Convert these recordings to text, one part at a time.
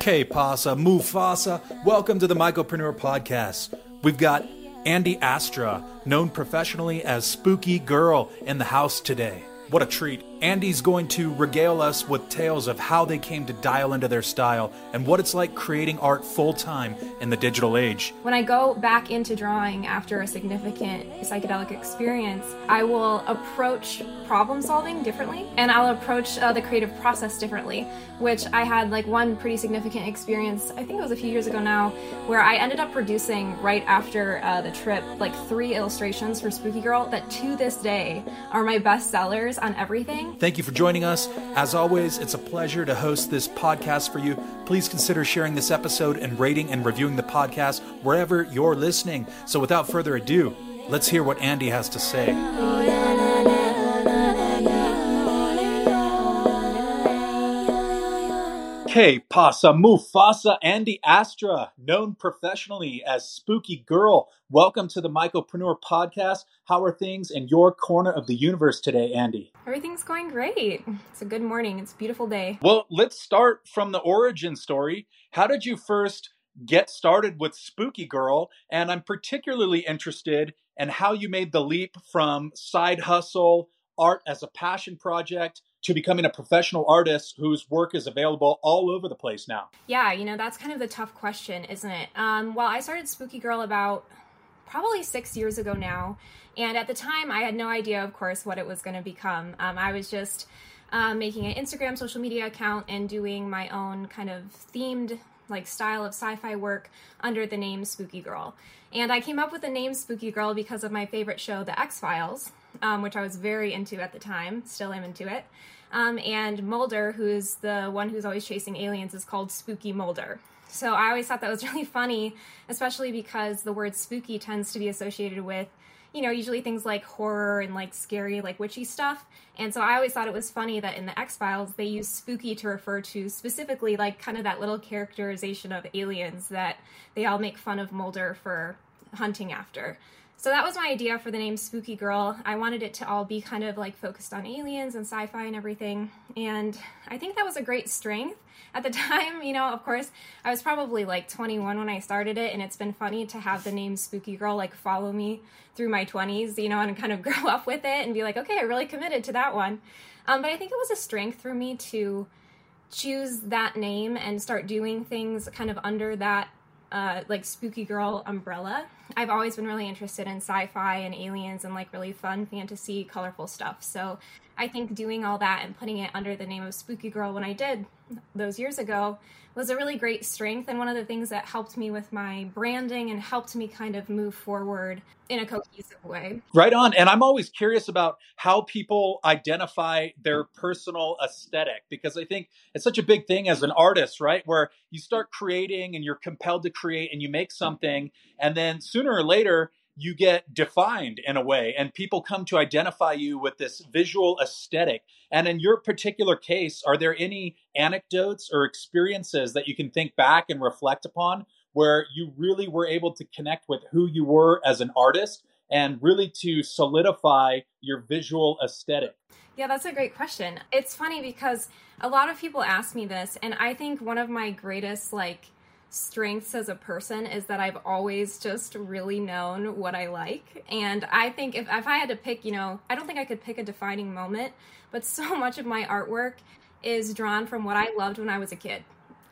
K Pasa Mufasa. Welcome to the Mycopreneur Podcast. We've got Andy Astra, known professionally as Spooky Girl, in the house today. What a treat. Andy's going to regale us with tales of how they came to dial into their style and what it's like creating art full time in the digital age. When I go back into drawing after a significant psychedelic experience, I will approach problem solving differently and I'll approach uh, the creative process differently, which I had like one pretty significant experience, I think it was a few years ago now, where I ended up producing right after uh, the trip like three illustrations for Spooky Girl that to this day are my best sellers on everything Thank you for joining us. As always, it's a pleasure to host this podcast for you. Please consider sharing this episode and rating and reviewing the podcast wherever you're listening. So, without further ado, let's hear what Andy has to say. K Pasa Mufasa Andy Astra, known professionally as Spooky Girl. Welcome to the Mycopreneur Podcast. How are things in your corner of the universe today, Andy? Everything's going great. It's a good morning. It's a beautiful day. Well, let's start from the origin story. How did you first get started with Spooky Girl? And I'm particularly interested in how you made the leap from side hustle, art as a passion project, to becoming a professional artist whose work is available all over the place now? Yeah, you know, that's kind of the tough question, isn't it? Um, well, I started Spooky Girl about probably six years ago now. And at the time, I had no idea, of course, what it was going to become. Um, I was just um, making an Instagram social media account and doing my own kind of themed like style of sci-fi work under the name Spooky Girl. And I came up with the name Spooky Girl because of my favorite show, The X-Files, um, which I was very into at the time, still am into it. Um, and Mulder, who's the one who's always chasing aliens, is called Spooky Mulder. So I always thought that was really funny, especially because the word spooky tends to be associated with, you know, usually things like horror and like scary, like witchy stuff. And so I always thought it was funny that in the X Files they use spooky to refer to specifically like kind of that little characterization of aliens that they all make fun of Mulder for hunting after. So that was my idea for the name Spooky Girl. I wanted it to all be kind of like focused on aliens and sci fi and everything. And I think that was a great strength. At the time, you know, of course, I was probably like 21 when I started it, and it's been funny to have the name Spooky Girl like follow me through my 20s, you know, and kind of grow up with it and be like, okay, I really committed to that one. Um, but I think it was a strength for me to choose that name and start doing things kind of under that uh, like spooky girl umbrella. I've always been really interested in sci-fi and aliens and like really fun fantasy, colorful stuff. So I think doing all that and putting it under the name of Spooky Girl when I did those years ago was a really great strength and one of the things that helped me with my branding and helped me kind of move forward in a cohesive way. Right on. And I'm always curious about how people identify their personal aesthetic because I think it's such a big thing as an artist, right? Where you start creating and you're compelled to create and you make something and then sooner or later you get defined in a way and people come to identify you with this visual aesthetic. And in your particular case are there any anecdotes or experiences that you can think back and reflect upon where you really were able to connect with who you were as an artist and really to solidify your visual aesthetic? Yeah that's a great question. It's funny because a lot of people ask me this and i think one of my greatest like strengths as a person is that I've always just really known what I like. And I think if, if I had to pick, you know, I don't think I could pick a defining moment, but so much of my artwork is drawn from what I loved when I was a kid.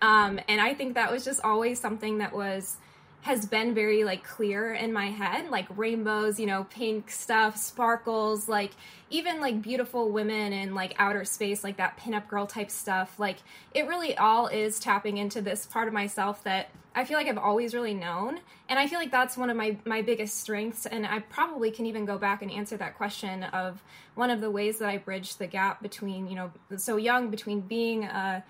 Um, and I think that was just always something that was has been very like clear in my head like rainbows you know pink stuff sparkles like even like beautiful women in like outer space like that pinup girl type stuff like it really all is tapping into this part of myself that i feel like i've always really known. And i feel like that's one of my my biggest strengths. And i probably can even go back and answer that question of one of the ways that i bridge the gap between you know so young between being a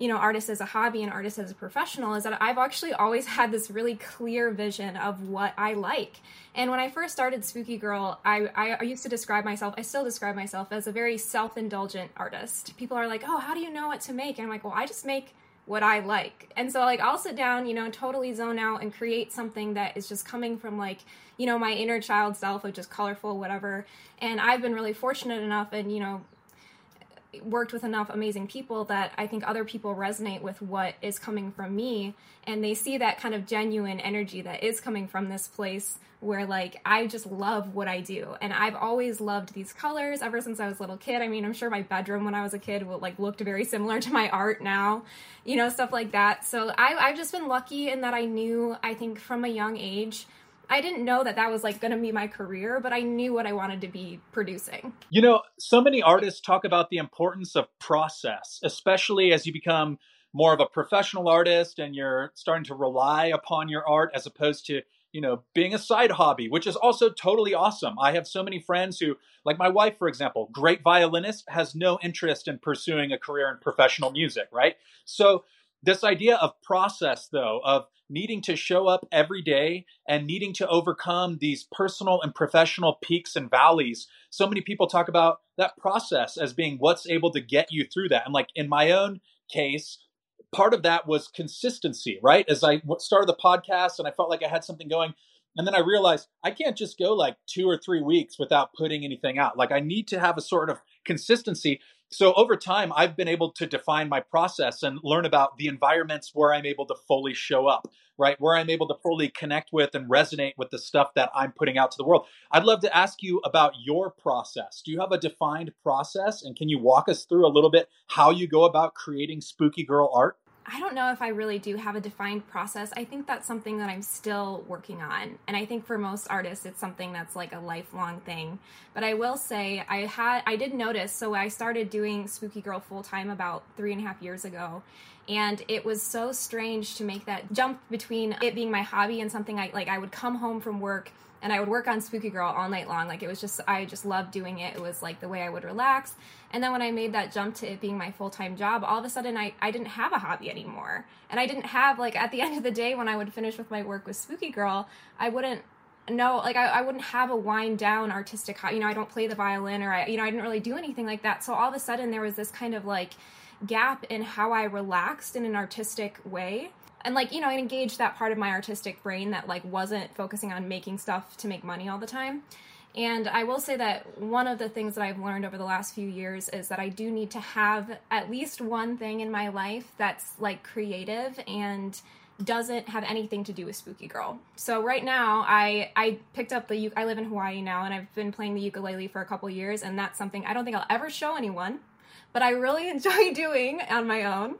you know artist as a hobby and artist as a professional is that I've actually always had this really clear vision of what I like. And when I first started Spooky Girl, I, I used to describe myself, I still describe myself as a very self-indulgent artist. People are like, "Oh, how do you know what to make?" And I'm like, "Well, I just make what I like." And so like I'll sit down, you know, totally zone out and create something that is just coming from like, you know, my inner child self of just colorful whatever. And I've been really fortunate enough and, you know, worked with enough amazing people that I think other people resonate with what is coming from me and they see that kind of genuine energy that is coming from this place where like I just love what I do and I've always loved these colors ever since I was a little kid. I mean, I'm sure my bedroom when I was a kid will like looked very similar to my art now, you know, stuff like that. So I I've just been lucky in that I knew I think from a young age I didn't know that that was like going to be my career, but I knew what I wanted to be producing. You know, so many artists talk about the importance of process, especially as you become more of a professional artist and you're starting to rely upon your art as opposed to you know being a side hobby which is also totally awesome i have so many friends who like my wife for example great violinist has no interest in pursuing a career in professional music right so this idea of process though of needing to show up every day and needing to overcome these personal and professional peaks and valleys. So many people talk about that process as being what's able to get you through that. And like in my own case, part of that was consistency, right? As I started the podcast and I felt like I had something going, and then I realized I can't just go like two or three weeks without putting anything out. Like I need to have a sort of consistency. So over time, I've been able to define my process and learn about the environments where I'm able to fully show up, right? Where I'm able to fully connect with and resonate with the stuff that I'm putting out to the world. I'd love to ask you about your process. Do you have a defined process? And can you walk us through a little bit how you go about creating spooky girl art? I don't know if I really do have a defined process. I think that's something that I'm still working on. And I think for most artists, it's something that's like a lifelong thing. But I will say, I had, I did notice, so I started doing Spooky Girl full time about three and a half years ago. And it was so strange to make that jump between it being my hobby and something I like, I would come home from work and I would work on Spooky Girl all night long. Like it was just, I just loved doing it. It was like the way I would relax. And then when I made that jump to it being my full time job, all of a sudden I, I didn't have a hobby anymore. And I didn't have, like, at the end of the day, when I would finish with my work with Spooky Girl, I wouldn't know, like, I, I wouldn't have a wind down artistic, hobby. you know, I don't play the violin or I, you know, I didn't really do anything like that. So all of a sudden there was this kind of like, gap in how I relaxed in an artistic way and like you know i engaged that part of my artistic brain that like wasn't focusing on making stuff to make money all the time. And i will say that one of the things that i've learned over the last few years is that i do need to have at least one thing in my life that's like creative and doesn't have anything to do with spooky girl. So right now i i picked up the i live in hawaii now and i've been playing the ukulele for a couple years and that's something i don't think i'll ever show anyone but i really enjoy doing on my own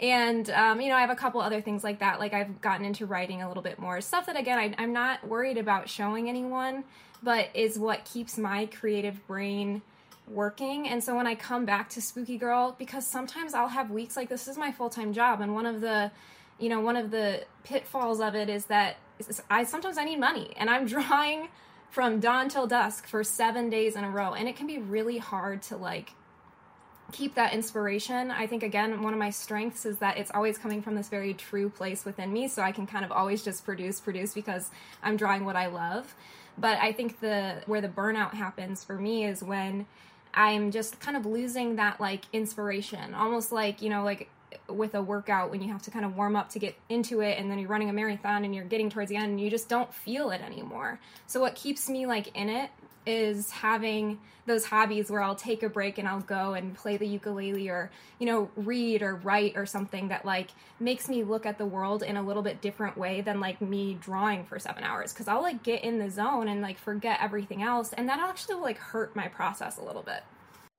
and um, you know i have a couple other things like that. Like i've gotten into writing a little bit more. Stuff that again I, i'm not worried about showing anyone but is what keeps my creative brain working. And so when i come back to spooky girl because sometimes i'll have weeks like this is my full-time job and one of the you know one of the pitfalls of it is that i sometimes i need money and i'm drawing from dawn till dusk for seven days in a row. And it can be really hard to like keep that inspiration. I think again, one of my strengths is that it's always coming from this very true place within me, so I can kind of always just produce, produce because I'm drawing what I love. But I think the where the burnout happens for me is when I'm just kind of losing that like inspiration, almost like, you know, like with a workout when you have to kind of warm up to get into it and then you're running a marathon and you're getting towards the end and you just don't feel it anymore. So what keeps me like in it is having those hobbies where I'll take a break and I'll go and play the ukulele or, you know, read or write or something that like makes me look at the world in a little bit different way than like me drawing for seven hours. Cause I'll like get in the zone and like forget everything else. And that actually will like hurt my process a little bit.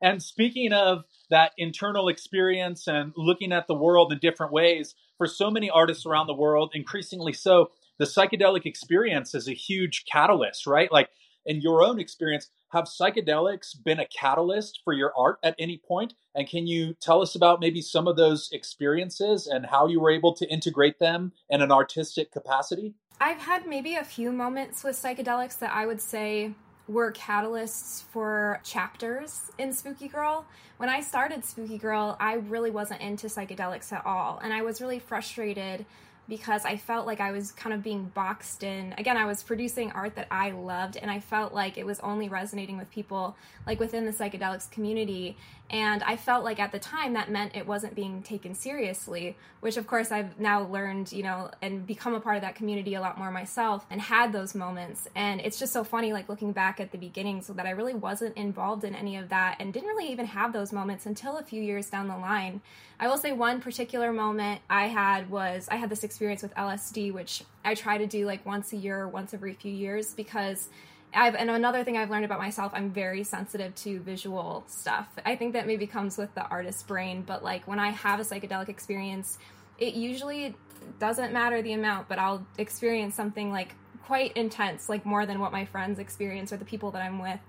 And speaking of that internal experience and looking at the world in different ways, for so many artists around the world, increasingly so, the psychedelic experience is a huge catalyst, right? Like in your own experience, have psychedelics been a catalyst for your art at any point? And can you tell us about maybe some of those experiences and how you were able to integrate them in an artistic capacity? I've had maybe a few moments with psychedelics that I would say were catalysts for chapters in Spooky Girl. When I started Spooky Girl, I really wasn't into psychedelics at all, and I was really frustrated because I felt like I was kind of being boxed in. Again, I was producing art that I loved and I felt like it was only resonating with people like within the psychedelics community. And I felt like at the time that meant it wasn't being taken seriously, which of course I've now learned, you know, and become a part of that community a lot more myself and had those moments. And it's just so funny, like looking back at the beginning, so that I really wasn't involved in any of that and didn't really even have those moments until a few years down the line. I will say one particular moment I had was I had this experience with LSD, which I try to do like once a year or once every few years because I've and another thing I've learned about myself, I'm very sensitive to visual stuff. I think that maybe comes with the artist brain, but like when I have a psychedelic experience, it usually doesn't matter the amount, but I'll experience something like quite intense, like more than what my friends experience or the people that I'm with.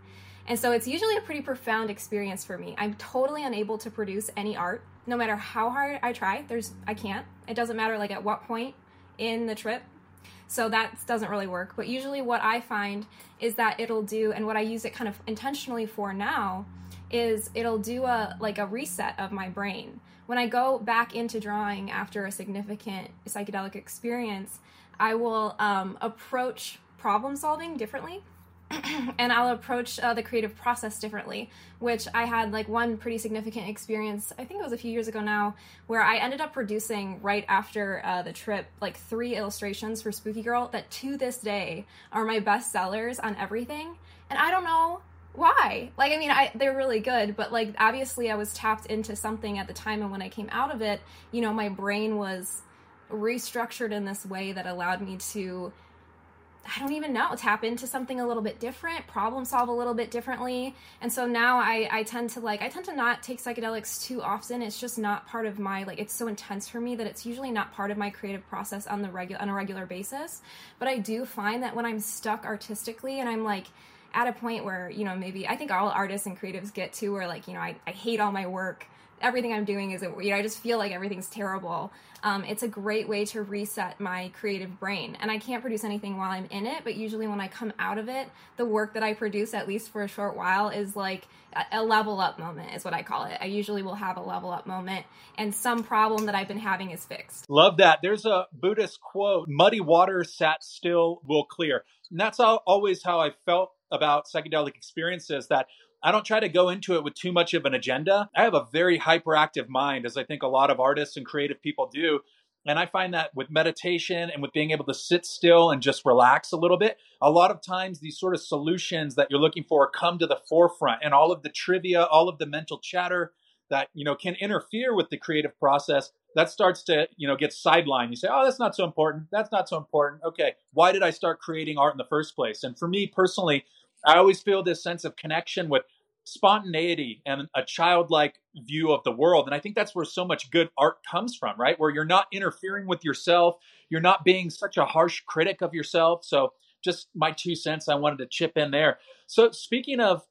And so it's usually a pretty profound experience for me. I'm totally unable to produce any art no matter how hard I try. There's I can't. It doesn't matter like at what point in the trip so that doesn't really work. But usually, what I find is that it'll do, and what I use it kind of intentionally for now, is it'll do a like a reset of my brain. When I go back into drawing after a significant psychedelic experience, I will um, approach problem solving differently and I'll approach uh, the creative process differently, which I had like one pretty significant experience, I think it was a few years ago now, where I ended up producing right after uh, the trip like three illustrations for Spooky Girl that to this day are my best sellers on everything. And I don't know why. Like, I mean, I, they're really good, but like obviously I was tapped into something at the time, and when I came out of it, you know, my brain was restructured in this way that allowed me to I don't even know, tap into something a little bit different, problem solve a little bit differently. And so now I, I tend to like, I tend to not take psychedelics too often. It's just not part of my, like, it's so intense for me that it's usually not part of my creative process on the regular, on a regular basis. But I do find that when I'm stuck artistically and I'm like, at a point where, you know, maybe I think all artists and creatives get to where like, you know, I, I hate all my work everything I'm doing is, you know, I just feel like everything's terrible. Um, it's a great way to reset my creative brain. And I can't produce anything while I'm in it, but usually when I come out of it, the work that I produce, at least for a short while, is like a, level up moment, is what I call it. I usually will have a level up moment, and some problem that I've been having is fixed. Love that. There's a Buddhist quote muddy water sat still will clear. And that's always how I felt about psychedelic experiences that I don't try to go into it with too much of an agenda. I have a very hyperactive mind, as I think a lot of artists and creative people do. And I find that with meditation and with being able to sit still and just relax a little bit, a lot of times these sort of solutions that you're looking for come to the forefront and all of the trivia, all of the mental chatter that, you know, can interfere with the creative process, that starts to, you know, get sidelined. You say, "Oh, that's not so important. That's not so important." Okay, why did I start creating art in the first place? And for me personally, I always feel this sense of connection with spontaneity and a childlike view of the world. And I think that's where so much good art comes from, right? Where you're not interfering with yourself, you're not being such a harsh critic of yourself. So, just my two cents, I wanted to chip in there. So, speaking of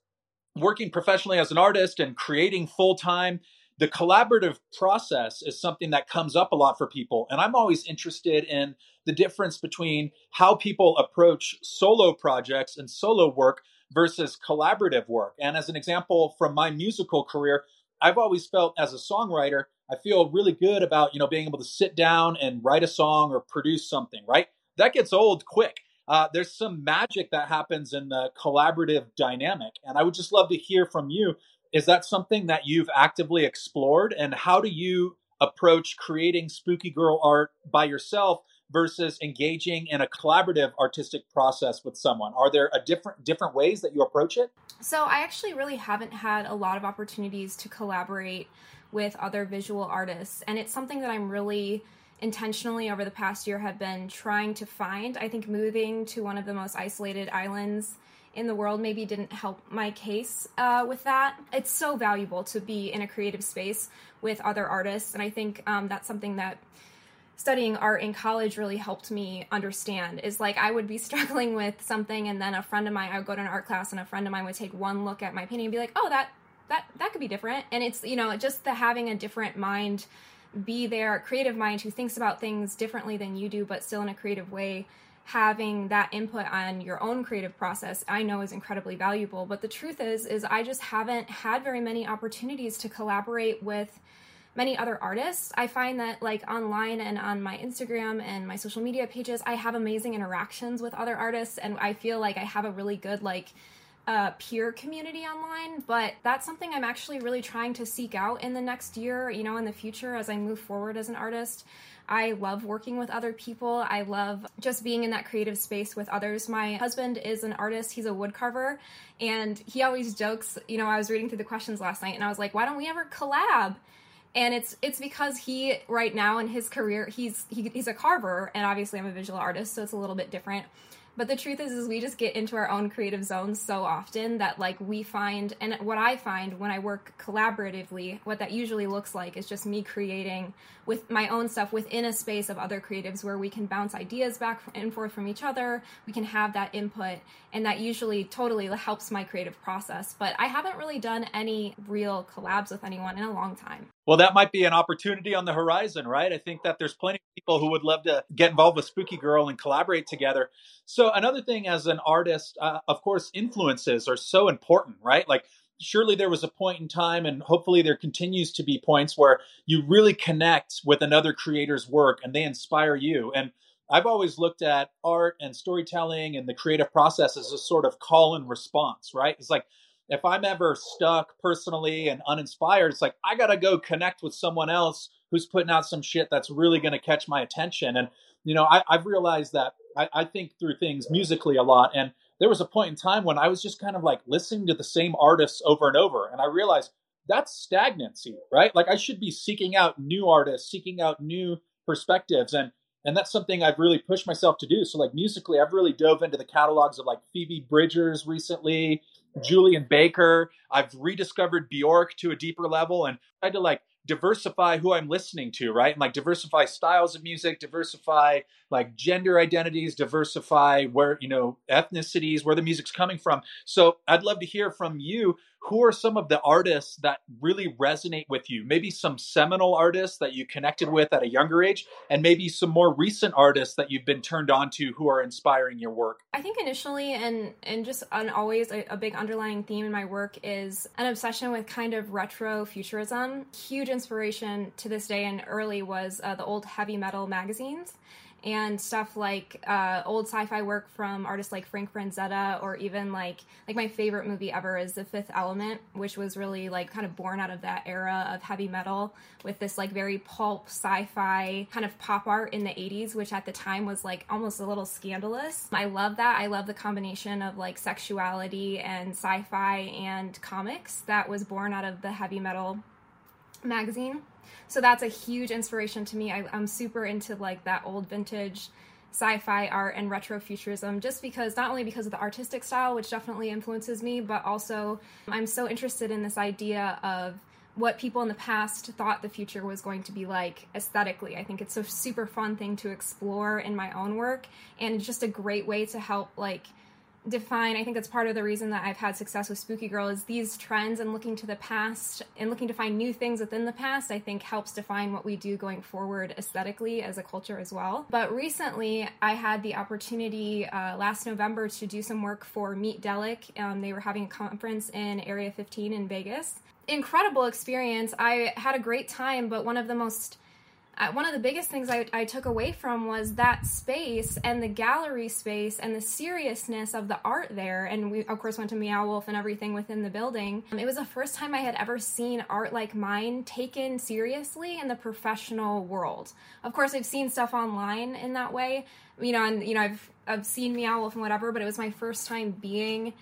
working professionally as an artist and creating full time, the collaborative process is something that comes up a lot for people. And I'm always interested in the difference between how people approach solo projects and solo work versus collaborative work. And as an example from my musical career, I've always felt as a songwriter, I feel really good about, you know, being able to sit down and write a song or produce something, right? That gets old quick. Uh, there's some magic that happens in the collaborative dynamic. And I would just love to hear from you is that something that you've actively explored? And how do you approach creating spooky girl art by yourself versus engaging in a collaborative artistic process with someone? Are there a different different ways that you approach it? So I actually really haven't had a lot of opportunities to collaborate with other visual artists and it's something that I'm really intentionally over the past year have been trying to find. I think moving to one of the most isolated islands in the world maybe didn't help my case uh, with that. It's so valuable to be in a creative space with other artists, and I think um, that's something that studying art in college really helped me understand is like I would be struggling with something and then a friend of mine I would go to an art class and a friend of mine would take one look at my painting and be like, "Oh, that that that could be different." And it's, you know, just the having a different mind be there, creative mind who thinks about things differently than you do but still in a creative way having that input on your own creative process i know is incredibly valuable but the truth is is i just haven't had very many opportunities to collaborate with many other artists. I find that like online and on my Instagram and my social media pages, I have amazing interactions with other artists and I feel like I have a really good like uh, peer community online, but that's something I'm actually really trying to seek out in the next year, you know, in the future as I move forward as an artist. I love working with other people. I love just being in that creative space with others. My husband is an artist, he's a woodcarver, and he always jokes, you know, I was reading through the questions last night and I was like, why don't we ever collab? And it's it's because he right now in his career he's he, he's a carver and obviously I'm a visual artist so it's a little bit different but the truth is is we just get into our own creative zones so often that like we find and what i find when i work collaboratively what that usually looks like is just me creating with my own stuff within a space of other creatives where we can bounce ideas back and forth from each other we can have that input and that usually totally helps my creative process but i haven't really done any real collabs with anyone in a long time well, that might be an opportunity on the horizon, right? I think that there's plenty of people who would love to get involved with Spooky Girl and collaborate together. So, another thing as an artist, uh, of course, influences are so important, right? Like, surely there was a point in time, and hopefully there continues to be points where you really connect with another creator's work and they inspire you. And I've always looked at art and storytelling and the creative process as a sort of call and response, right? It's like if I'm ever stuck personally and uninspired, it's like I gotta go connect with someone else who's putting out some shit that's really gonna catch my attention. And you know, I, have realized that I, I think through things musically a lot. And there was a point in time when I was just kind of like listening to the same artists over and over, and I realized that's stagnancy, right? Like I should be seeking out new artists, seeking out new perspectives, and and that's something I've really pushed myself to do. So like musically, I've really dove into the catalogs of like Phoebe Bridgers recently, Julien Baker. I've rediscovered Bjork to a deeper level and tried to like diversify who I'm listening to, right? And like diversify styles of music, diversify like gender identities, diversify where, you know, ethnicities, where the music's coming from. So I'd love to hear from you who are some of the artists that really resonate with you? Maybe some seminal artists that you connected with at a younger age, and maybe some more recent artists that you've been turned on to who are inspiring your work. I think initially, and and just always a, a big underlying theme in my work is an obsession with kind of retro futurism. Huge inspiration to this day and early was uh, the old heavy metal magazines and stuff like uh, old sci-fi work from artists like Frank Frazetta, or even like like my favorite movie ever is The Fifth Element, which was really like kind of born out of that era of heavy metal with this like very pulp sci-fi kind of pop art in the 80s, which at the time was like almost a little scandalous. I love that. I love the combination of like sexuality and sci-fi and comics that was born out of the heavy metal magazine. So that's a huge inspiration to me. I, I'm super into like that old vintage sci-fi art and retrofuturism just because not only because of the artistic style which definitely influences me but also i'm so interested in this idea of what people in the past thought the future was going to be like aesthetically i think it's a super fun thing to explore in my own work and just a great way to help like define i think that's part of the reason that i've had success with spooky girl is these trends and looking to the past and looking to find new things within the past i think helps define what we do going forward aesthetically as a culture as well. But recently i had the opportunity uh, last november to do some work for Meet Delic um, they were having a conference in area 15 in vegas. Incredible experience. I had a great time but one of the most one of the biggest things I, I, took away from was that space and the gallery space and the seriousness of the art there. And we, of course, went to Meow Wolf and everything within the building. Um, it was the first time I had ever seen art like mine taken seriously in the professional world. Of course, I've seen stuff online in that way, you know, and, you know, I've, I've seen Meow Wolf and whatever, but it was my first time being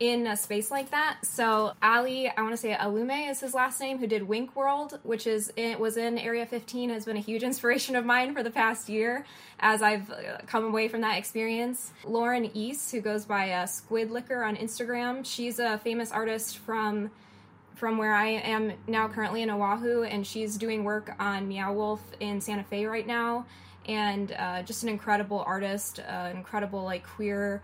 in a space like that. So Ali, I want to say Alume is his last name, who did Wink World, which is it was in Area 15, has been a huge inspiration of mine for the past year as I've uh, come away from that experience. Lauren East, who goes by uh, Squid Licker on Instagram, she's a famous artist from from where I am now currently in Oahu, and she's doing work on Meow Wolf in Santa Fe right now, and uh, just an incredible artist, uh, incredible like queer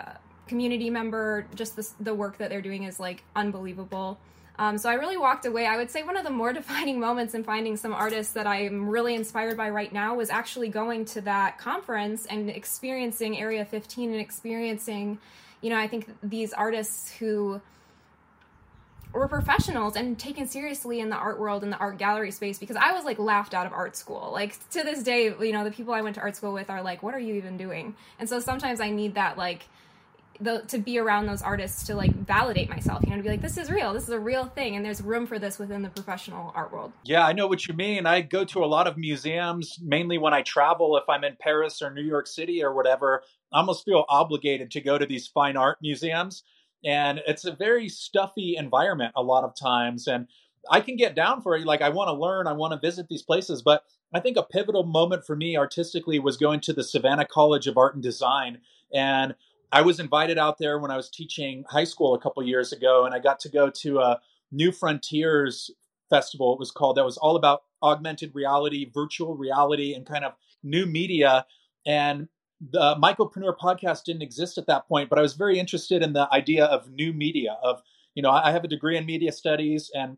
uh, community member. Just the, the work that they're doing is like unbelievable. Um, so I really walked away. I would say one of the more defining moments in finding some artists that I'm really inspired by right now was actually going to that conference and experiencing Area 15 and experiencing, you know, I think these artists who were professionals and taken seriously in the art world and the art gallery space because I was like laughed out of art school. Like to this day, you know, the people I went to art school with are like, "What are you even doing?" And so sometimes I need that like the, to be around those artists to like validate myself, you know, to be like, this is real, this is a real thing, and there's room for this within the professional art world. Yeah, I know what you mean. I go to a lot of museums, mainly when I travel. If I'm in Paris or New York City or whatever, I almost feel obligated to go to these fine art museums. And it's a very stuffy environment a lot of times. And I can get down for it. Like, I want to learn, I want to visit these places. But I think a pivotal moment for me artistically was going to the Savannah College of Art and Design. And I was invited out there when I was teaching high school a couple years ago, and I got to go to a New Frontiers festival. It was called that was all about augmented reality, virtual reality, and kind of new media. And the Mycopreneur podcast didn't exist at that point, but I was very interested in the idea of new media. Of you know, I have a degree in media studies, and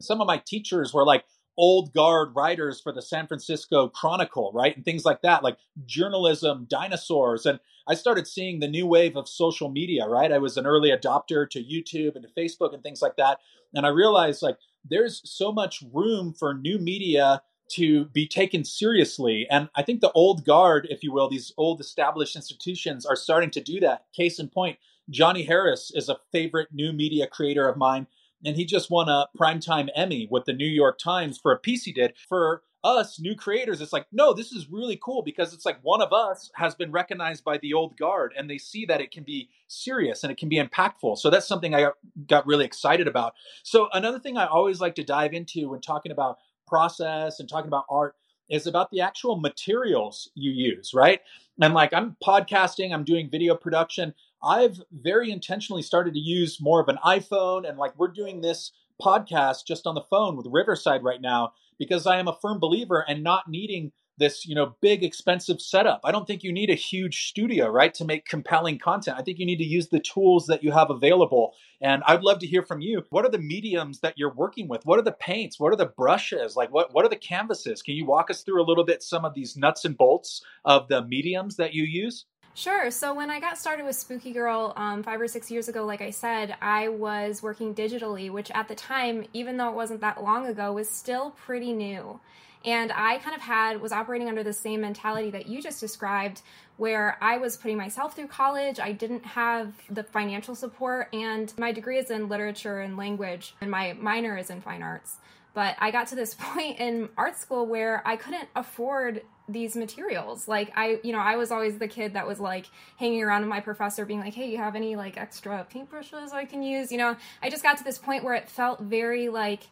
some of my teachers were like, old guard writers for the San Francisco Chronicle, right? And things like that, like journalism, dinosaurs. And I started seeing the new wave of social media, right? I was an early adopter to YouTube and to Facebook and things like that. And I realized like there's so much room for new media to be taken seriously. And I think the old guard, if you will, these old established institutions are starting to do that. Case in point, Johnny Harris is a favorite new media creator of mine and he just won a primetime Emmy with the New York Times for a piece he did. For us new creators, it's like, no, this is really cool because it's like one of us has been recognized by the old guard and they see that it can be serious and it can be impactful. So that's something I got really excited about. So another thing I always like to dive into when talking about process and talking about art is about the actual materials you use, right? And like I'm podcasting, I'm doing video production. I've very intentionally started to use more of an iPhone and like we're doing this podcast just on the phone with Riverside right now because I am a firm believer and not needing this, you know, big expensive setup. I don't think you need a huge studio, right, to make compelling content. I think you need to use the tools that you have available. And I'd love to hear from you. What are the mediums that you're working with? What are the paints? What are the brushes? Like what what are the canvases? Can you walk us through a little bit some of these nuts and bolts of the mediums that you use? Sure. So when I got started with Spooky Girl um, five or six years ago, like I said, I was working digitally, which at the time, even though it wasn't that long ago, was still pretty new. And I kind of had, was operating under the same mentality that you just described, where I was putting myself through college. I didn't have the financial support, and my degree is in literature and language, and my minor is in fine arts. But I got to this point in art school where I couldn't afford these materials. Like I, you know, I was always the kid that was like hanging around with my professor being like, "Hey, you have any like extra paintbrushes I can use?" You know, I just got to this point where it felt very like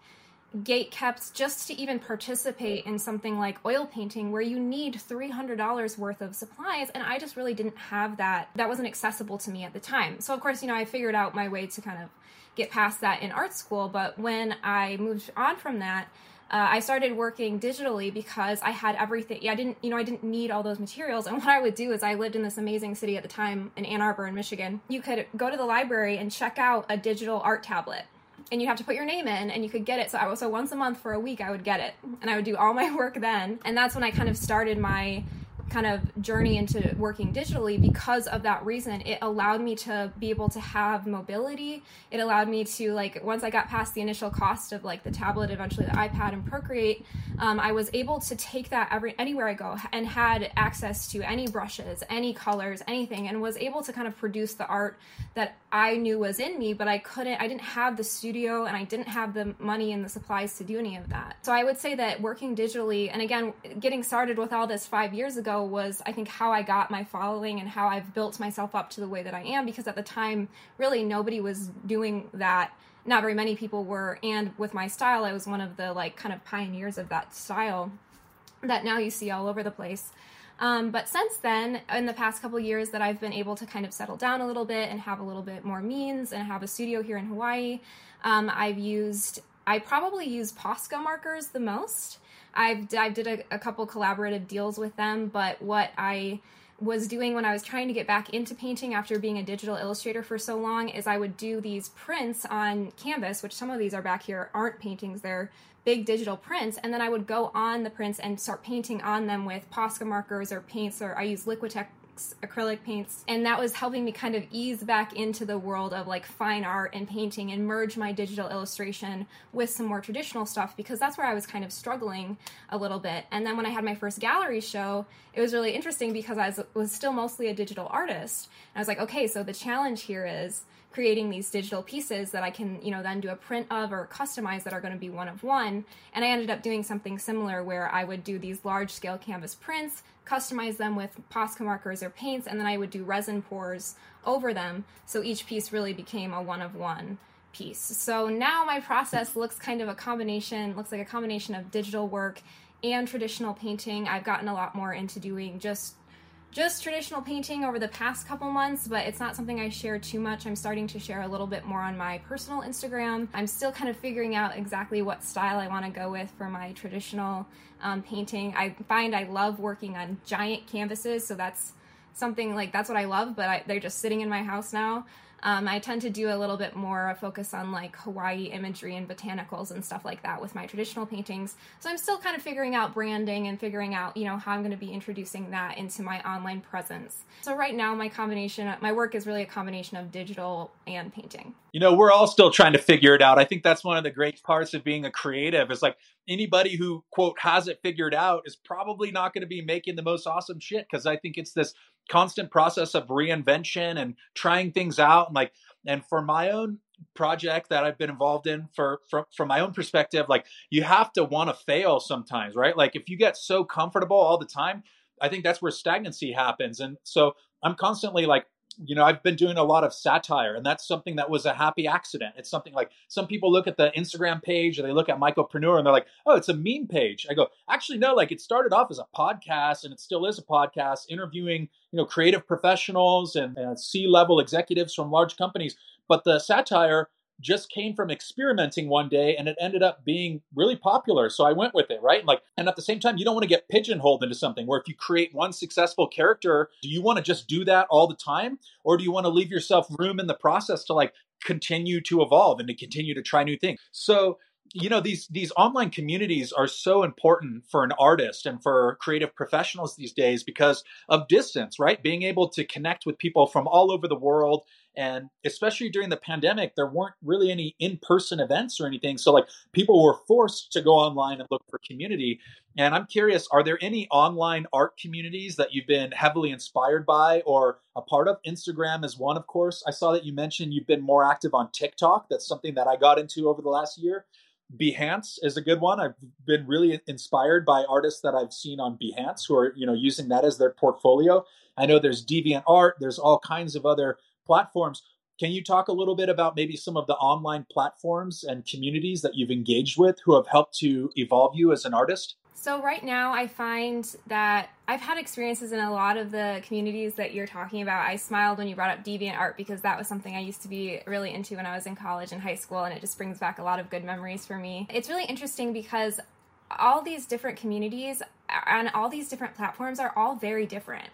gate kept just to even participate in something like oil painting where you need $300 worth of supplies and I just really didn't have that that wasn't accessible to me at the time. So of course, you know, I figured out my way to kind of get past that in art school, but when I moved on from that, uh, I started working digitally because I had everything. I didn't, you know, I didn't need all those materials. And what I would do is I lived in this amazing city at the time in Ann Arbor in Michigan. You could go to the library and check out a digital art tablet. And you'd have to put your name in and you could get it. So I was so once a month for a week I would get it. And I would do all my work then. And that's when I kind of started my kind of journey into working digitally because of that reason it allowed me to be able to have mobility. It allowed me to like once i got past the initial cost of like the tablet eventually the ipad and procreate um, i was able to take that every anywhere i go and had access to any brushes any colors anything and was able to kind of produce the art that i knew was in me but i couldn't i didn't have the studio and i didn't have the money and the supplies to do any of that. So i would say that working digitally and again getting started with all this five years ago was I think how I got my following and how I've built myself up to the way that I am because at the time really nobody was doing that. Not very many people were. And with my style I was one of the like kind of pioneers of that style that now you see all over the place. Um, but since then, in the past couple years, that I've been able to kind of settle down a little bit and have a little bit more means and have a studio here in Hawaii, um, I've used, I probably use Posca markers the most. I've I did a, a couple collaborative deals with them, but what I was doing when I was trying to get back into painting after being a digital illustrator for so long is I would do these prints on canvas, which some of these are back here aren't paintings, they're big digital prints, and then I would go on the prints and start painting on them with Posca markers or paints, or I use Liquitex acrylics, acrylic paints, and that was helping me kind of ease back into the world of like fine art and painting and merge my digital illustration with some more traditional stuff because that's where I was kind of struggling a little bit. And then when I had my first gallery show, it was really interesting because I was, was still mostly a digital artist. And I was like, okay, so the challenge here is creating these digital pieces that I can, you know, then do a print of or customize that are going to be one of one. And I ended up doing something similar where I would do these large scale canvas prints, customize them with Posca markers or paints, and then I would do resin pours over them. So each piece really became a one of one piece. So now my process looks kind of a combination, looks like a combination of digital work and traditional painting. I've gotten a lot more into doing just just traditional painting over the past couple months, but it's not something I share too much. I'm starting to share a little bit more on my personal Instagram. I'm still kind of figuring out exactly what style I want to go with for my traditional um, painting. I find I love working on giant canvases, so that's something like that's what I love, but I, they're just sitting in my house now. Um, I tend to do a little bit more a focus on like Hawaii imagery and botanicals and stuff like that with my traditional paintings. So I'm still kind of figuring out branding and figuring out, you know, how I'm going to be introducing that into my online presence. So right now, my combination, my work is really a combination of digital and painting. You know, we're all still trying to figure it out. I think that's one of the great parts of being a creative is like anybody who quote has it figured out is probably not going to be making the most awesome shit because I think it's this constant process of reinvention and trying things out and like and for my own project that I've been involved in for from from my own perspective like you have to want to fail sometimes right? Like if you get so comfortable all the time I think that's where stagnancy happens. And so I'm constantly like you know, I've been doing a lot of satire, and that's something that was a happy accident. It's something like some people look at the Instagram page or they look at Mycopreneur and they're like, oh, it's a meme page. I go, actually, no, like it started off as a podcast and it still is a podcast interviewing, you know, creative professionals and, and C level executives from large companies. But the satire just came from experimenting one day and it ended up being really popular. So I went with it, right? And like, and at the same time, you don't want to get pigeonholed into something where if you create one successful character, do you want to just do that all the time? Or do you want to leave yourself room in the process to like continue to evolve and to continue to try new things? So you know these these online communities are so important for an artist and for creative professionals these days because of distance right being able to connect with people from all over the world and especially during the pandemic there weren't really any in-person events or anything. So like people were forced to go online and look for community. And i'm curious are there any online art communities that you've been heavily inspired by or a part of? Instagram is one of course. I saw that you mentioned you've been more active on tiktok. That's something that i got into over the last year. Behance is a good one. I've been really inspired by artists that I've seen on Behance who are, you know, using that as their portfolio. I know there's Deviant Art, there's all kinds of other platforms. Can you talk a little bit about maybe some of the online platforms and communities that you've engaged with who have helped to evolve you as an artist? So, right now, I find that I've had experiences in a lot of the communities that you're talking about. I smiled when you brought up deviant art because that was something I used to be really into when I was in college and high school, and it just brings back a lot of good memories for me. It's really interesting because all these different communities and all these different platforms are all very different.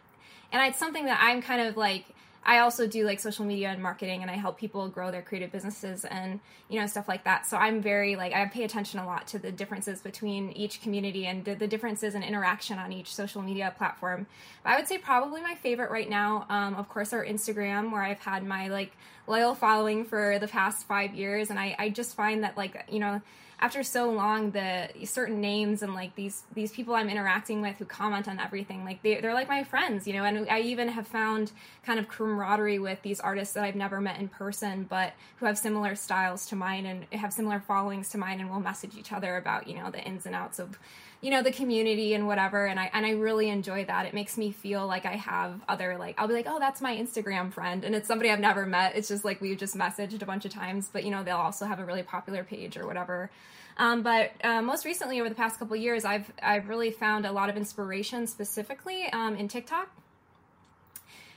And it's something that I'm kind of like I also do like social media and marketing and I help people grow their creative businesses and you know stuff like that. So I'm very like I pay attention a lot to the differences between each community and the, the differences in interaction on each social media platform. But I would say probably my favorite right now, um, of course, are Instagram where I've had my like loyal following for the past five years and I, I just find that like you know after so long the certain names and like these these people i'm interacting with who comment on everything like they, they're like my friends you know? And i even have found kind of camaraderie with these artists that i've never met in person but who have similar styles to mine and have similar followings to mine and will message each other about you know the ins and outs of you know the community and whatever and i and i really enjoy that. It makes me feel like i have other like i'll be like oh that's my instagram friend and it's somebody i've never met. It's just like we've just messaged a bunch of times but you know they'll also have a really popular page or whatever. Um, but uh, most recently over the past couple years i've i've really found a lot of inspiration specifically um, in tiktok.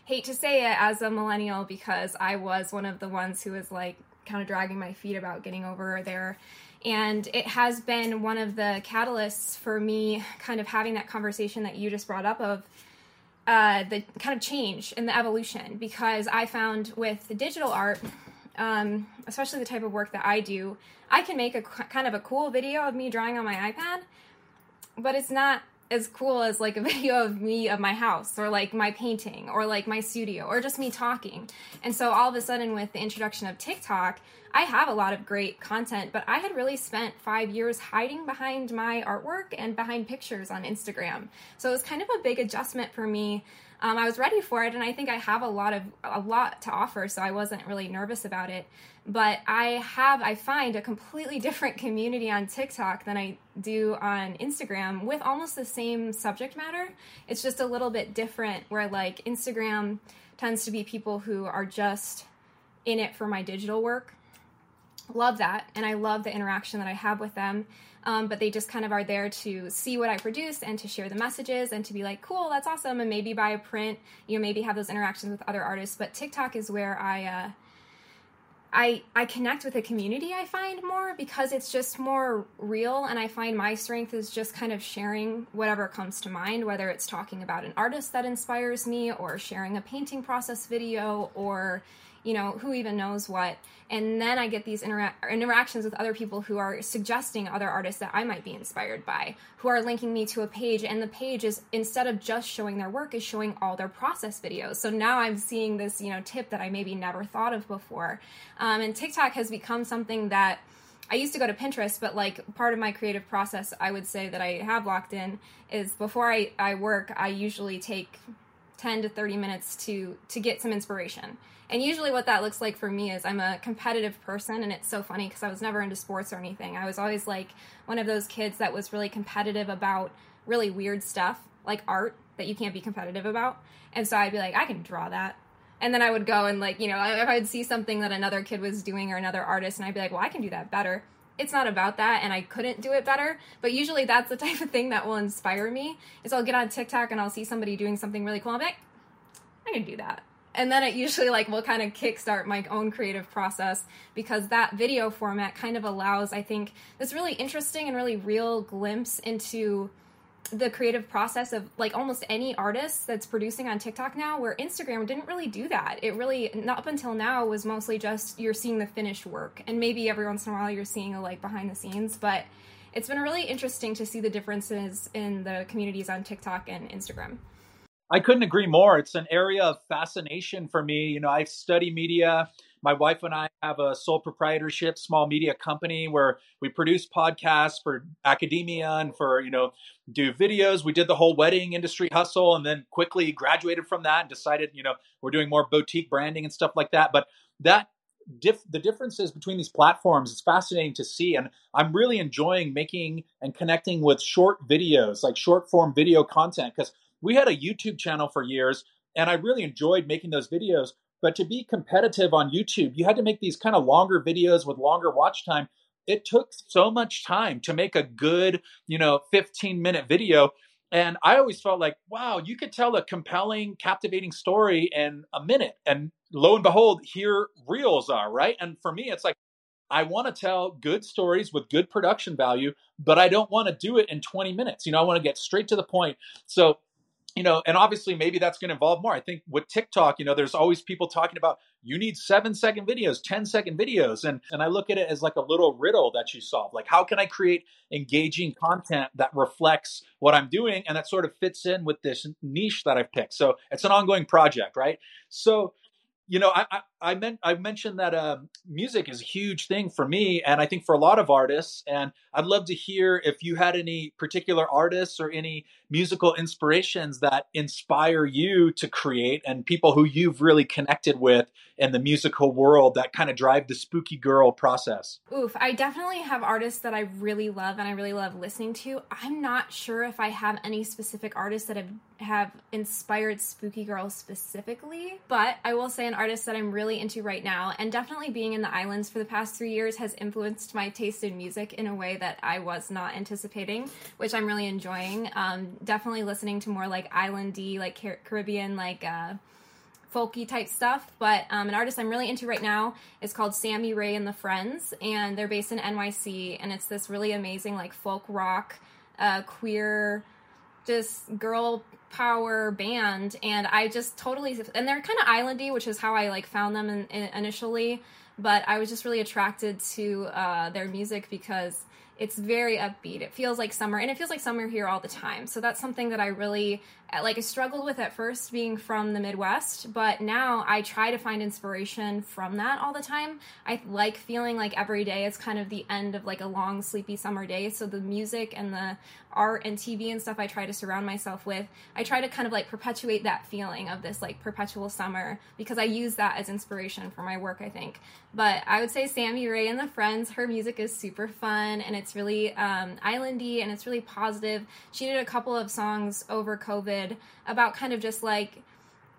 Hate to say it as a millennial because i was one of the ones who was like kind of dragging my feet about getting over there and it has been one of the catalysts for me kind of having that conversation that you just brought up of uh, the kind of change in the evolution. Because I found with the digital art, um, especially the type of work that I do, I can make a kind of a cool video of me drawing on my iPad, but it's not as cool as like a video of me of my house or like my painting or like my studio or just me talking. And so all of a sudden with the introduction of TikTok, I have a lot of great content, but I had really spent 5 years hiding behind my artwork and behind pictures on Instagram. So it was kind of a big adjustment for me. Um, I was ready for it and I think I have a lot of a lot to offer, so I wasn't really nervous about it but I have I find a completely different community on TikTok than I do on Instagram with almost the same subject matter. It's just a little bit different where like Instagram tends to be people who are just in it for my digital work. Love that and I love the interaction that I have with them. Um, but they just kind of are there to see what I produce and to share the messages and to be like, cool, that's awesome, and maybe buy a print, you know, maybe have those interactions with other artists. But TikTok is where I uh, I I connect with a community I find more because it's just more real and I find my strength is just kind of sharing whatever comes to mind whether it's talking about an artist that inspires me or sharing a painting process video or you know, who even knows what. And then I get these intera- interactions with other people who are suggesting other artists that I might be inspired by, who are linking me to a page. And the page is, instead of just showing their work, is showing all their process videos. So now I'm seeing this, you know, tip that I maybe never thought of before. Um, and TikTok has become something that I used to go to Pinterest, but like part of my creative process, I would say that I have locked in is before I, I work, I usually take 10 to 30 minutes to to get some inspiration and usually what that looks like for me is i'm a competitive person and it's so funny because i was never into sports or anything i was always like one of those kids that was really competitive about really weird stuff like art that you can't be competitive about and so i'd be like i can draw that and then i would go and like you know if i'd see something that another kid was doing or another artist and i'd be like well i can do that better it's not about that and I couldn't do it better. But usually that's the type of thing that will inspire me. Is I'll get on TikTok and I'll see somebody doing something really cool. I'm like, I can do that. And then it usually like will kind of kickstart my own creative process because that video format kind of allows, I think, this really interesting and really real glimpse into the creative process of like almost any artist that's producing on TikTok now, where Instagram didn't really do that. It really, not up until now, was mostly just you're seeing the finished work, and maybe every once in a while you're seeing a like behind the scenes. But it's been really interesting to see the differences in the communities on TikTok and Instagram. I couldn't agree more. It's an area of fascination for me. You know, I study media my wife and I have a sole proprietorship small media company where we produce podcasts for academia and for, you know, do videos. We did the whole wedding industry hustle and then quickly graduated from that and decided, you know, we're doing more boutique branding and stuff like that. But that Diff, the differences between these platforms is fascinating to see and i'm really enjoying making and connecting with short videos like short form video content because we had a youtube channel for years and i really enjoyed making those videos but to be competitive on YouTube, you had to make these kind of longer videos with longer watch time. It took so much time to make a good, you know, 15 minute video. And I always felt like, wow, you could tell a compelling, captivating story in a minute. And lo and behold, here reels are, right? And for me, it's like, I want to tell good stories with good production value, but I don't want to do it in 20 minutes. You know, I want to get straight to the point. So you know, and obviously maybe that's going to involve more. I think with TikTok, you know, there's always people talking about you need seven second videos, 10 second videos. And, and I look at it as like a little riddle that you solve. Like, how can I create engaging content that reflects what I'm doing and that sort of fits in with this niche that I've picked? So it's an ongoing project, right? So you know, I, I, I meant I mentioned that uh, music is a huge thing for me, and I think for a lot of artists. And I'd love to hear if you had any particular artists or any musical inspirations that inspire you to create, and people who you've really connected with in the musical world that kind of drive the spooky girl process. Oof, I definitely have artists that I really love and I really love listening to. I'm not sure if I have any specific artists that have have inspired Spooky Girl specifically, but I will say an artist that I'm really into right now, and definitely being in the islands for the past three years has influenced my taste in music in a way that I was not anticipating, which I'm really enjoying. Um, definitely listening to more like islandy, like Car- Caribbean, like uh, folky type stuff. But um, an artist I'm really into right now is called Sammy Rae and the Friends, and they're based in NYC, and it's this really amazing like folk rock, uh, queer just girl power band and i just totally and they're kind of islandy which is how i like found them in, in, initially but i was just really attracted to uh, their music because it's very upbeat. It feels like summer, and it feels like summer here all the time. So that's something that I really like. I struggled with at first, being from the Midwest, but now I try to find inspiration from that all the time. I like feeling like every day is kind of the end of like a long, sleepy summer day. So the music and the art and TV and stuff I try to surround myself with, I try to kind of like perpetuate that feeling of this like perpetual summer because I use that as inspiration for my work, I think. But I would say Sammy Rae and the Friends, her music is super fun and it's really um, islandy and it's really positive. She did a couple of songs over COVID about kind of just like,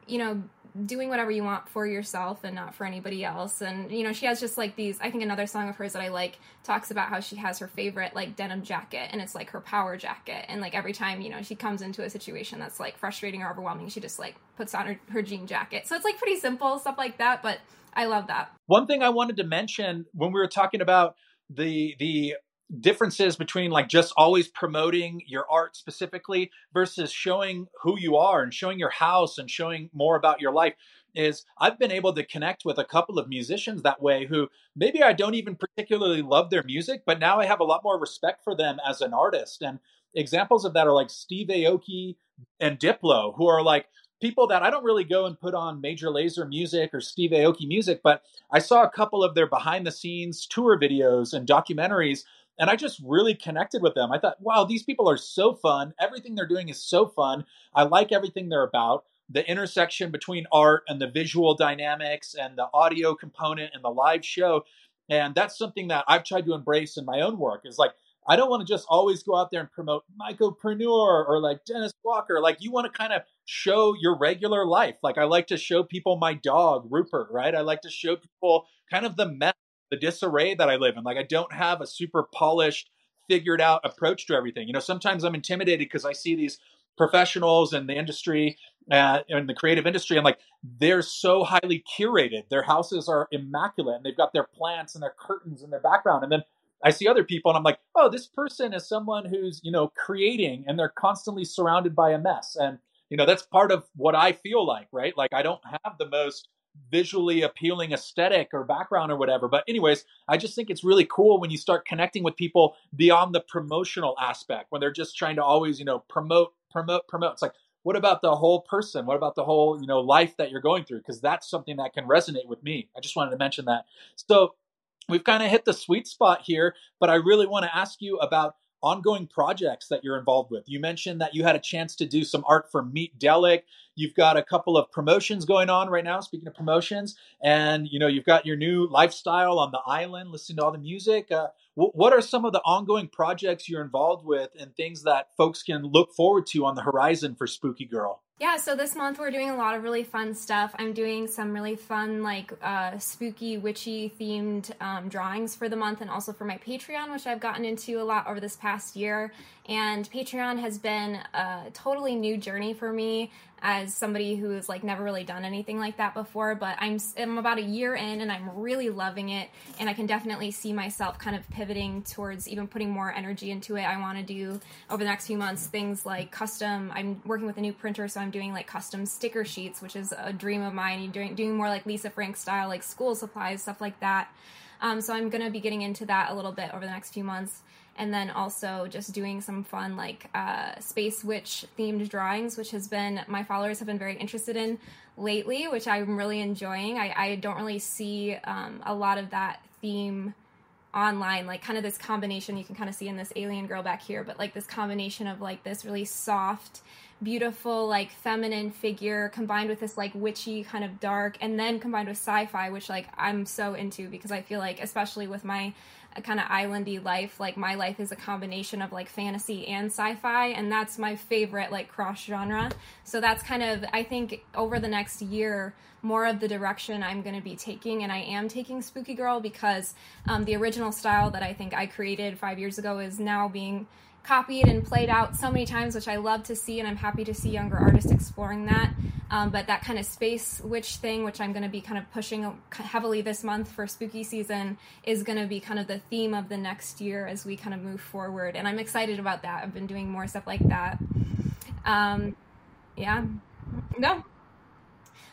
you know, doing whatever you want for yourself and not for anybody else. And you know, she has just like these. I think another song of hers that I like talks about how she has her favorite like denim jacket, and it's like her power jacket. And like every time you know she comes into a situation that's like frustrating or overwhelming, she just like puts on her, her jean jacket. So it's like pretty simple stuff like that, but I love that. One thing I wanted to mention when we were talking about the the differences between like just always promoting your art specifically versus showing who you are and showing your house and showing more about your life is I've been able to connect with a couple of musicians that way who maybe I don't even particularly love their music, but now I have a lot more respect for them as an artist. And examples of that are like Steve Aoki and Diplo, who are like people that I don't really go and put on Major Lazer music or Steve Aoki music, but I saw a couple of their behind the scenes tour videos and documentaries and I just really connected with them. I thought, wow, these people are so fun. Everything they're doing is so fun. I like everything they're about. The intersection between art and the visual dynamics and the audio component and the live show. And that's something that I've tried to embrace in my own work is like, I don't want to just always go out there and promote Mycopreneur or like Dennis Walker. Like you want to kind of show your regular life. Like I like to show people my dog, Rupert, right? I like to show people kind of the mess the disarray that I live in. Like I don't have a super polished, figured out approach to everything. You know, sometimes I'm intimidated because I see these professionals in the industry uh, in the creative industry and like they're so highly curated their houses are immaculate and they've got their plants and their curtains and their background and then i see other people and i'm like oh this person is someone who's you know creating and they're constantly surrounded by a mess and you know that's part of what i feel like right like i don't have the most visually appealing aesthetic or background or whatever. But, anyways, I just think it's really cool when you start connecting with people beyond the promotional aspect, when they're just trying to always, you know, promote, promote, promote. It's like, what about the whole person? What about the whole, you know, life that you're going through? Because that's something that can resonate with me. I just wanted to mention that. So, we've kind of hit the sweet spot here, but I really want to ask you about ongoing projects that you're involved with. You mentioned that you had a chance to do some art for Meet Delic. You've got a couple of promotions going on right now. Speaking of promotions, and you know you've got your new lifestyle on the island, listening to all the music. Uh, what are some of the ongoing projects you're involved with, and things that folks can look forward to on the horizon for Spooky Girl? Yeah, so this month we're doing a lot of really fun stuff. I'm doing some really fun, like uh, spooky, witchy themed um, drawings for the month and also for my Patreon, which I've gotten into a lot over this past year. And Patreon has been a totally new journey for me as somebody who has like never really done anything like that before but I'm I'm about a year in and I'm really loving it and I can definitely see myself kind of pivoting towards even putting more energy into it. I want to do over the next few months things like custom I'm working with a new printer so I'm doing like custom sticker sheets which is a dream of mine doing doing more like Lisa Frank style like school supplies stuff like that. Um, so I'm going to be getting into that a little bit over the next few months and then also just doing some fun like uh, space witch themed drawings which has been my followers have been very interested in lately which i'm really enjoying. I, I don't really see um, a lot of that theme online like kind of this combination you can kind of see in this alien girl back here but like this combination of like this really soft beautiful like feminine figure combined with this like witchy kind of dark and then combined with sci-fi which like i'm so into because i feel like especially with my a kind of islandy life. Like my life is a combination of like fantasy and sci-fi, and that's my favorite like cross genre. So that's kind of I think over the next year more of the direction I'm going to be taking, and I am taking Spooky Girl because um, the original style that I think I created five years ago is now being copied and played out so many times, which I love to see, and I'm happy to see younger artists exploring that. Um, but that kind of space witch thing, which I'm going to be kind of pushing heavily this month for spooky season, is going to be kind of the theme of the next year as we kind of move forward. And I'm excited about that. I've been doing more stuff like that. Um, yeah. No.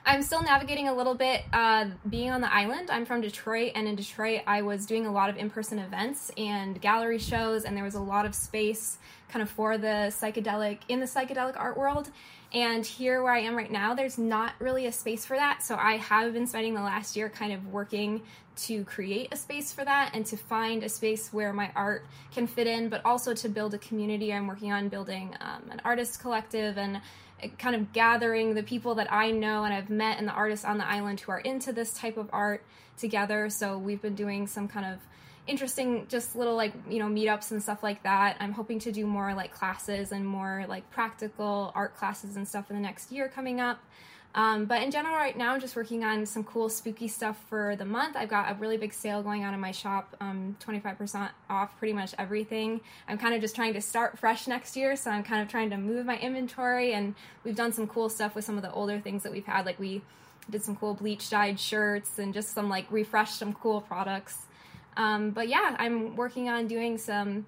I'm still navigating a little bit uh, being on the island. I'm from Detroit, and in Detroit, I was doing a lot of in person events and gallery shows, and there was a lot of space kind of for the psychedelic in the psychedelic art world. And here, where I am right now, there's not really a space for that. So I have been spending the last year kind of working to create a space for that and to find a space where my art can fit in, but also to build a community. I'm working on building um, an artist collective and kind of gathering the people that I know and I've met and the artists on the island who are into this type of art together. So we've been doing some kind of interesting just little like you know meetups and stuff like that i'm hoping to do more like classes and more like practical art classes and stuff in the next year coming up um, but in general, right now, I'm just working on some cool spooky stuff for the month. I've got a really big sale going on in my shop, um, 25% off pretty much everything. I'm kind of just trying to start fresh next year, so I'm kind of trying to move my inventory. And we've done some cool stuff with some of the older things that we've had, like we did some cool bleach dyed shirts and just some like refreshed some cool products. Um, but yeah, I'm working on doing some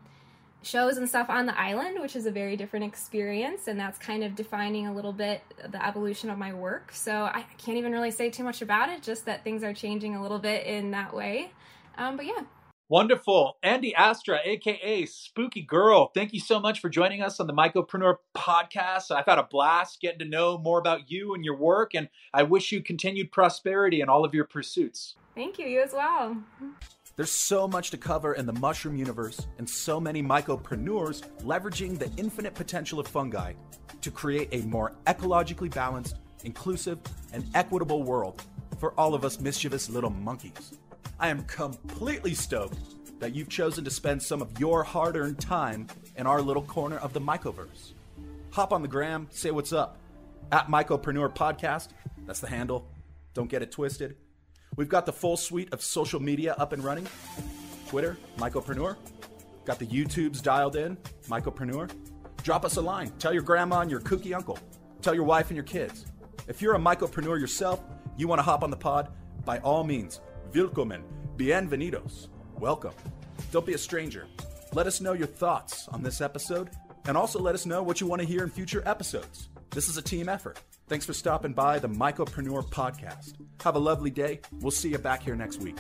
shows and stuff on the island, which is a very different experience, and that's kind of defining a little bit the evolution of my work. So I can't even really say too much about it, just that things are changing a little bit in that way. Um, but yeah. Wonderful. Andy Astra, aka Spooky Girl, thank you so much for joining us on the Mycopreneur podcast. I've had a blast getting to know more about you and your work, and I wish you continued prosperity in all of your pursuits. Thank you, you as well. There's so much to cover in the mushroom universe, and so many mycopreneurs leveraging the infinite potential of fungi to create a more ecologically balanced, inclusive, and equitable world for all of us mischievous little monkeys. I am completely stoked that you've chosen to spend some of your hard earned time in our little corner of the mycoverse. Hop on the gram, say what's up. At Mycopreneur Podcast, that's the handle. Don't get it twisted. We've got the full suite of social media up and running Twitter, Mycopreneur. Got the YouTubes dialed in, Mycopreneur. Drop us a line. Tell your grandma and your kooky uncle. Tell your wife and your kids. If you're a mycopreneur yourself, you want to hop on the pod, by all means, willkommen, bienvenidos, welcome. Don't be a stranger. Let us know your thoughts on this episode, and also let us know what you want to hear in future episodes. This is a team effort. Thanks for stopping by the Mycopreneur Podcast. Have a lovely day. We'll see you back here next week.